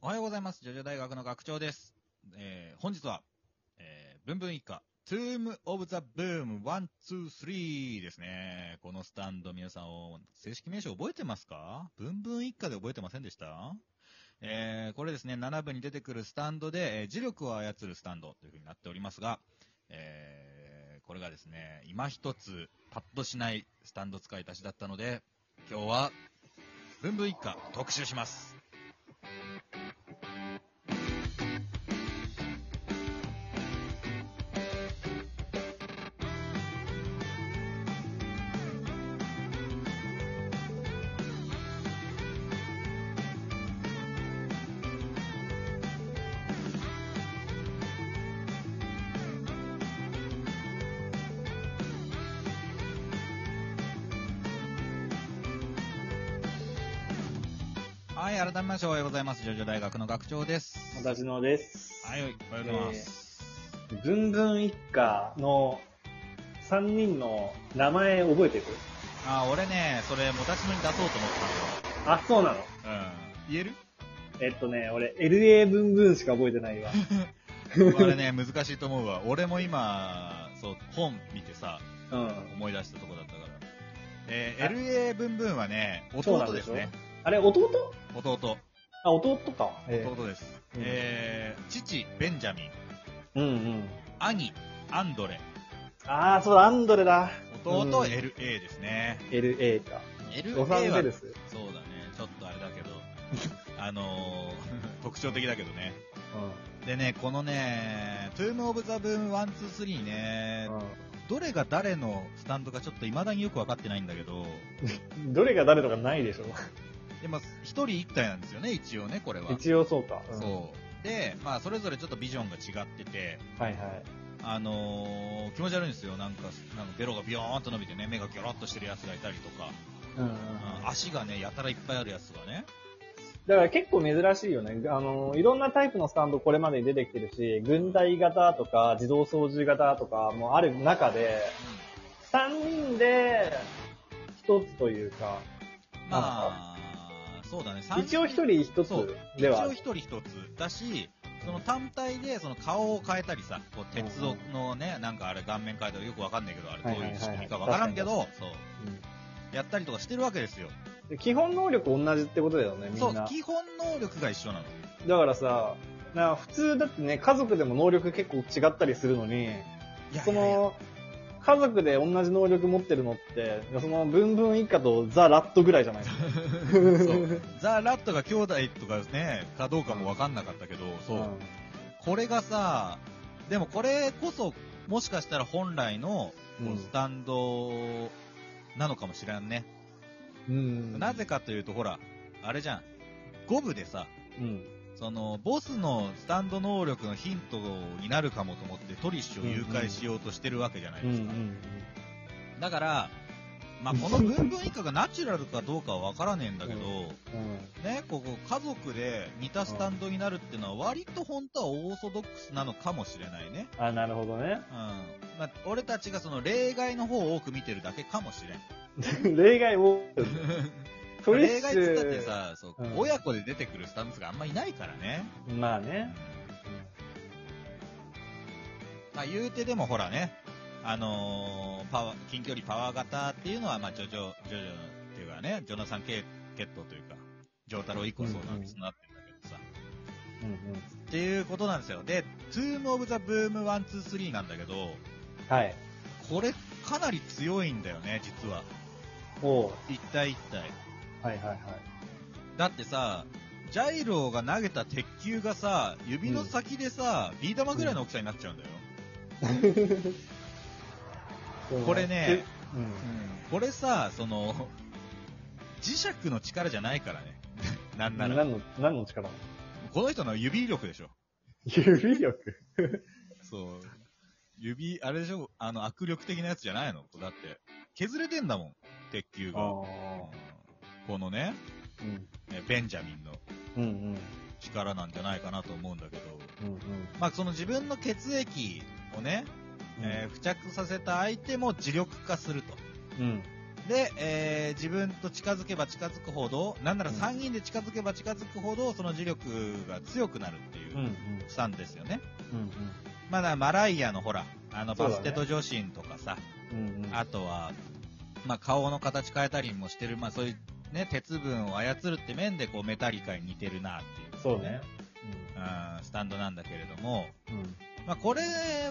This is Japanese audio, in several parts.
おはようございます。ジョジョ大学の学長です。えー、本日は、えー、ブンブン一家、トゥームオブザブーム1、2、3ですね。このスタンド皆さんを正式名称覚えてますか？ブンブン一家で覚えてませんでした？えー、これですね、7部に出てくるスタンドで、えー磁力を操るスタンドという風になっておりますが、えー、これがですね、今一つパッとしないスタンド使い足しだったので、今日は、ブンブン一家特集します。はい、改めましておはようございます。ジョジョ大学の学長です。私のです。はい、おはようございます。ブンブン一家の3人の名前覚えてる？あ、俺ね、それ、もたちのに出そうと思っあ、そうなの？うん。言える？えっとね、俺、LA ブンブンしか覚えてないわ。あれね、難しいと思うわ。俺も今、そう、本見てさ、うん。思い出したとこだったから。えー、LA ブンブンはね、弟ですね。あれ、弟？弟。あ、弟か。え弟です。うんえー、父、ベンジャミン。うんうん。兄、アンドレ。あー、そうだ、アンドレだ。弟、うん LA ですね。LA か。LA は。そうだね。ちょっとあれだけど、あのー、特徴的だけどね。でね、このね、トゥームオブザブーム1、2、3ね、うどれが誰のスタンドかちょっと未だによくわかってないんだけど、ん。どれが誰とかないでしょ。でも、一人一体なんですよね、一応ね、これは。一応そうか。うんそう。で、まあ、それぞれちょっとビジョンが違ってて、はいはい。あのー、気持ち悪いんですよ。なんか、なんかベロがビヨーンと伸びてね、目がギョロッとしてるやつがいたりとか、うんうんうん足がね、やたらいっぱいあるやつがね。だから結構珍しいよね。あの、いろんなタイプのスタンドこれまでに出てきてるし、軍隊型とか自動操縦型とかもある中で、3人で1つというか、まあ、そうだね。三一応1人1そうつでは一応一。人一つだし、その単体でその顔を変えたりさ、こう鉄のね、なんかあれ顔面変えたらよくわかんないけど、あれどういう仕組みかわからんけど、そう。やったりとかしてるわけですよ。で基本能力同じってことだよね、みそうんな。、基本能力が一緒なの。だからさ、な普通だってね、家族でも能力結構違ったりするのに、いやそいやいやの、家族で同じ能力持ってるのって、その、ブンブン一家とザ・ラットぐらいじゃないそうザ・ラットが兄弟とかね、かどうかもわかんなかったけど、そう。これがさ、でもこれこそ、もしかしたら本来のスタンドなのかもしれんね。うん。なぜかというと、ほら、あれじゃん。5部でさ、うん。その、ボスのスタンド能力のヒントになるかもと思ってトリッシュを誘拐しようとしてるわけじゃないうんうですか。んだから、まあ、このブンブン以下がナチュラルかどうかはわからねえんだけど、うん。ね、ここ家族で似たスタンドになるっていうのは割と本当はオーソドックスなのかもしれないね。あ、なるほどね。うん。まあ、俺たちがその例外の方を多く見てるだけかもしれん。例外を、トリッシ例外ってさ、そう、うん親子で出てくるスタンドがあんまいないからね。まあね。まあ言うてでもほらね、あのーパワー、近距離パワー型っていうのは、まあジョジョ、ジョジョっていうかね、ジョナサン・ケケットというか、ジョータロ以降そうなんです、うんなってんだけどさ。うんうん。っていうことなんですよ。で、トゥーム・オブ・ザ・ブーム1、2、3なんだけど、はい。これかなり強いんだよね、実は。おう一体一体。はいはいはい。だってさ、ジャイローが投げた鉄球がさ、指の先でさ、ビー玉ぐらいの大きさになっちゃうんだよ。これね、うん。これさ、その、磁石の力じゃないからね。なんなら。何の、何の力？この人の指力でしょ。指力？そう。指、あれでしょ？あの、握力的なやつじゃないの？だって、削れてんだもん、鉄球が。あうんこのね、ーうん。ねベンジャミンのうんうん。力なんじゃないかなと思うんだけど、うんうん。まあその自分の血液をね、えー付着させた相手も磁力化すると。うん。で、えー自分と近づけば近づくほど、なんなら3人で近づけば近づくほど、その磁力が強くなるっていううんうん。スタンドですよね。うんまだマライアのほら、あの、バステト女子とかさ、うん。うんうん。あとは、まあ、顔の形変えたりもしてる、まあ、そういうね、鉄分を操るって面で、こう、メタリカに似てるなっていう、そうね。うん、スタンドなんだけれども、うん。うん。まあ、これ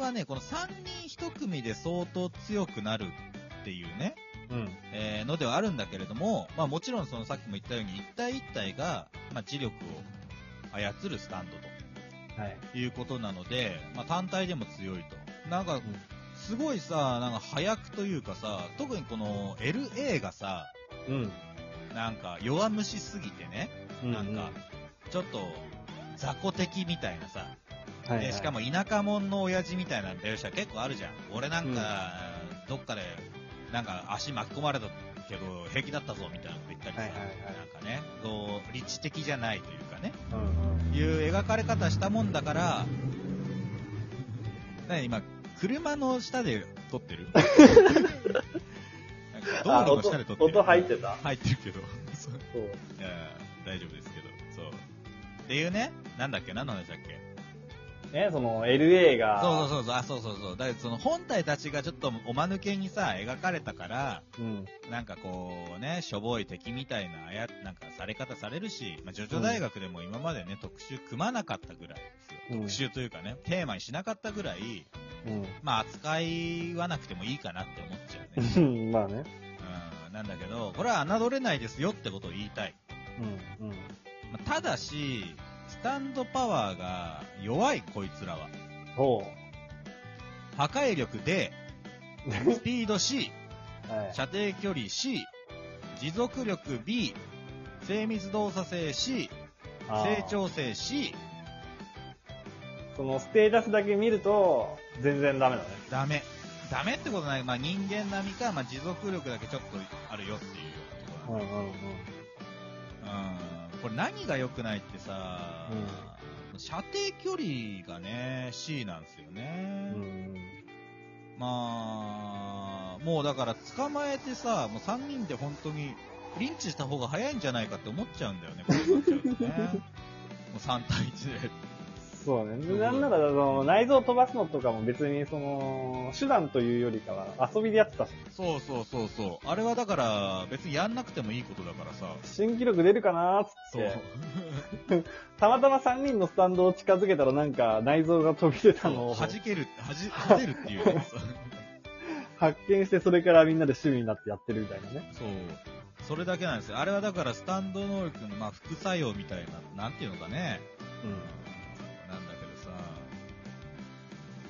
はね、この3人1組で相当強くなるっていうね、うん。えーのではあるんだけれども、まあ、もちろんそのさっきも言ったように、一体一体が、まあ、磁力を操るスタンドはい。ということなので、まあ、単体でも強いと。なんか、すごいさ、なんか早くというかさ、特にこの LA がさ、うん。なんか弱虫すぎてね、うん。なんか、ちょっと雑魚的みたいなさ、はいはい、でしかも田舎者の親父みたいな描写結構あるじゃん。俺なんか、どっかで、なんか足巻き込まれたけど平気だったぞみたいなこと言ったりさ、はいはいはい。なんかね、こう、理知的じゃないというかね、うんうん。いう描かれ方したもんだから、なに今、車の下で撮ってる？撮ってる。音音入ってた入ってるけど。そうそう。いや大丈夫ですけど。そう。っていうね、なんだっけ何の話だっけ？ね、その LA が、そうそうそうそう、あ、そうそうそう。だその本体たちがちょっとおまぬけにさ、描かれたから、うん。なんかこうね、しょぼい敵みたいな、あや、なんかされ方されるし、まあ、ジョジョ大学でも今までね、特集組まなかったぐらいですよ。うん特集というかね、テーマにしなかったぐらい、うん。まあ扱いはなくてもいいかなって思っちゃうね。うん。まあね。うん、なんだけど、これは侮れないですよってことを言いたい。うん。うん。まあただし、スタンドパワーが弱い、こいつらは。ほ破壊力で、う。スピード C、はい。射程距離 C、持続力 B、精密動作性 C、成。長性 C、そのステータスだけ見ると、全然ダメだね。ダメ。ダメってことない。まあ人間並みか、まあ持続力だけちょっとあるよっていうところうんうんうん。うん。これ何が良くないってさ、射程距離がね、C なんですよね。うん。まあ、もうだから捕まえてさ、もう3人で本当に、リンチした方が早いんじゃないかって思っちゃうんだよね、これ思っちゃうとね。もう3対1で。そうね。でなんなら、その、内臓飛ばすのとかも別に、その、手段というよりかは遊びでやってたし、そうそうそうそう。あれはだから、別にやんなくてもいいことだからさ。新記録出るかなーっつって、。たまたま3人のスタンドを近づけたらなんか内臓が飛び出たのを弾ける、はじ、はぜるっていう 発見してそれからみんなで趣味になってやってるみたいなね。そう。それだけなんですよ。あれはだからスタンド能力の、まあ、副作用みたいな、なんていうのかね。なん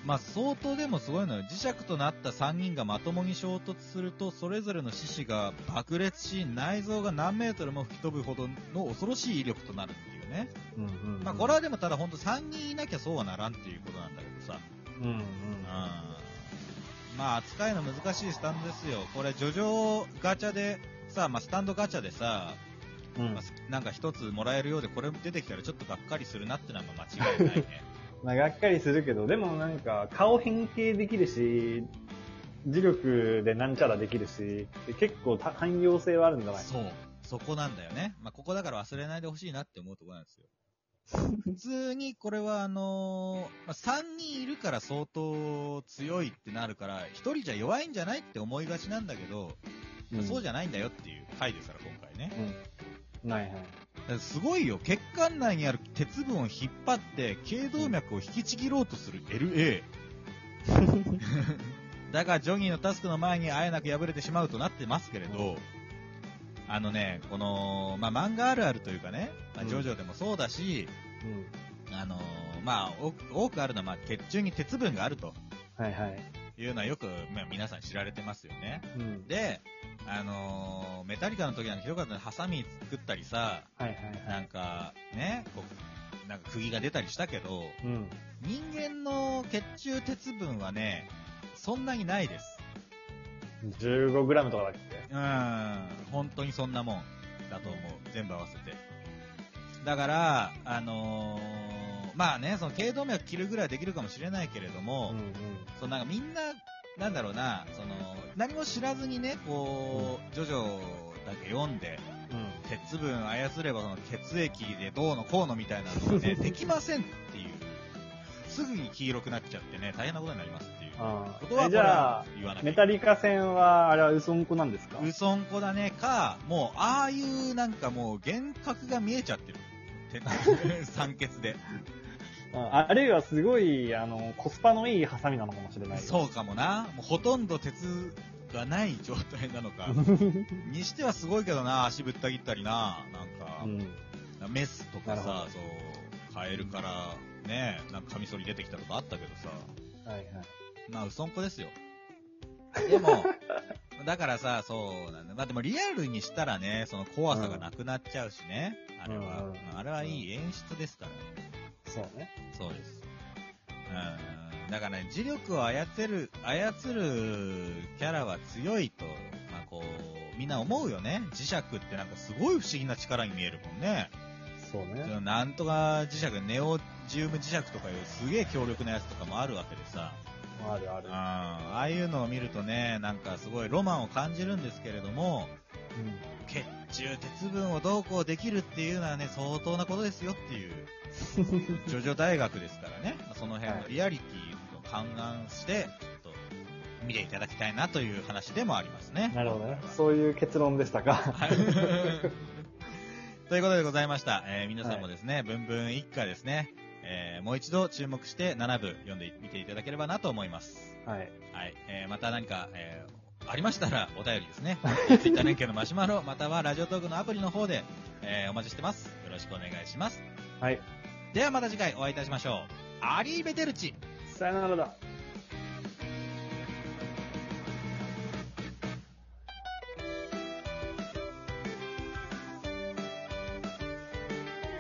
まあ、相当でもすごいのよ。磁石となった3人がまともに衝突すると、それぞれの四肢が爆裂し、内臓が何メートルも吹き飛ぶほどの恐ろしい威力となるっていうね。うん。うん、うん。まあ、これはでもただほんと3人いなきゃそうはならんっていうことなんだけどさ。うん、うん。うん。まあ、扱いの難しいスタンドですよ。これ、ジョジョガチャで、さ、まあ、スタンドガチャでさ、うんまあ、なんか一つもらえるようで、これ出てきたらちょっとがっかりするなってのはまあ間違いないね。まあ、がっかりするけど、でもなんか、顔変形できるし、磁力でなんちゃらできるし、結構た汎用性はあるんじゃないそう。そこなんだよね。まあ、ここだから忘れないでほしいなって思うところなんですよ。普通にこれはあのーまあ、3人いるから相当強いってなるから、1人じゃ弱いんじゃないって思いがちなんだけど、まあそうじゃないんだよっていう回ですから、今回ね。うん。ないはい。すごいよ。血管内にある鉄分を引っ張って、頸動脈を引きちぎろうとする LA。だが、ジョニーのタスクの前にあえなく敗れてしまうとなってますけれど、あのね、この、まあ、漫画あるあるというかね、まあ、うんジョジョでもそうだし、うん。あのーまあ、多く多くあるのは、まあ、血中に鉄分があるとはいはい。いうのはよく、まあ、皆さん知られてますよね。うん。で、あのーメタリカの時なんかひどかったね、ハサミ作ったりさ、はいはいはなんか、ね、こう、なんか釘が出たりしたけど、い。うん。人間の血中鉄分はね、そんなにないです。15g とかだっけ？うん、本当にそんなもんだと思う。全部合わせて。だから、あのーまあね、その頸動脈切るぐらいできるかもしれないけれども、うんうん。そのなんかみんな、なんだろうな、その、何も知らずにね、こう、ジョジョだけ読んで、うん。鉄分操ればその血液でどうのこうのみたいなのがね、できませんっていう。すぐに黄色くなっちゃってね、大変なことになりますっていう。あことはえじゃあ、言わなメタリカ戦は、あれはウソンコなんですか？うそんこだねか、もう、ああいうなんかもう幻覚が見えちゃってる。て酸欠で。うんあるいはすごい、あの、コスパのいいハサミなのかもしれない。そうかもな。もうほとんど鉄がない状態なのか。にしてはすごいけどな、足ぶった切ったりな。なんか、うん。メスとかさ、そう、カエルからね、なんかカミソリ出てきたとかあったけどさ、はいはい。まあ、うそんこですよ。でも、だからさ、そうなんだ。まあでもリアルにしたらね、その怖さがなくなっちゃうしね。あれは、うんうんあれはいい演出ですから。そうね。そうです。うん。だからね、磁力を操る、操るキャラは強いと、まあこう、みんな思うよね。磁石ってなんかすごい不思議な力に見えるもんね。そうね。なんとか磁石、ネオジウム磁石とかいうすげえ強力なやつとかもあるわけでさ。あるあるうん。。ああいうのを見るとね、なんかすごいロマンを感じるんですけれども、血中鉄分をどうこうできるっていうのはね、相当なことですよっていう。ジョジョ大学ですからね、その辺のリアリティを勘案して、見ていただきたいなという話でもありますね。なるほどね。そういう結論でしたか。はい ということでございました。えー皆さんもですね、文文一家ですね、えーもう一度注目して7部読んでみていただければなと思います。はい。はい。えーまた何か、えーありましたらお便りですね。ツイッター連携のマシュマロ、またはラジオトークのアプリの方で、えーお待ちしてます。よろしくお願いします。はい。ではまた次回お会いいたしましょう。アリーベテルチさよならだ。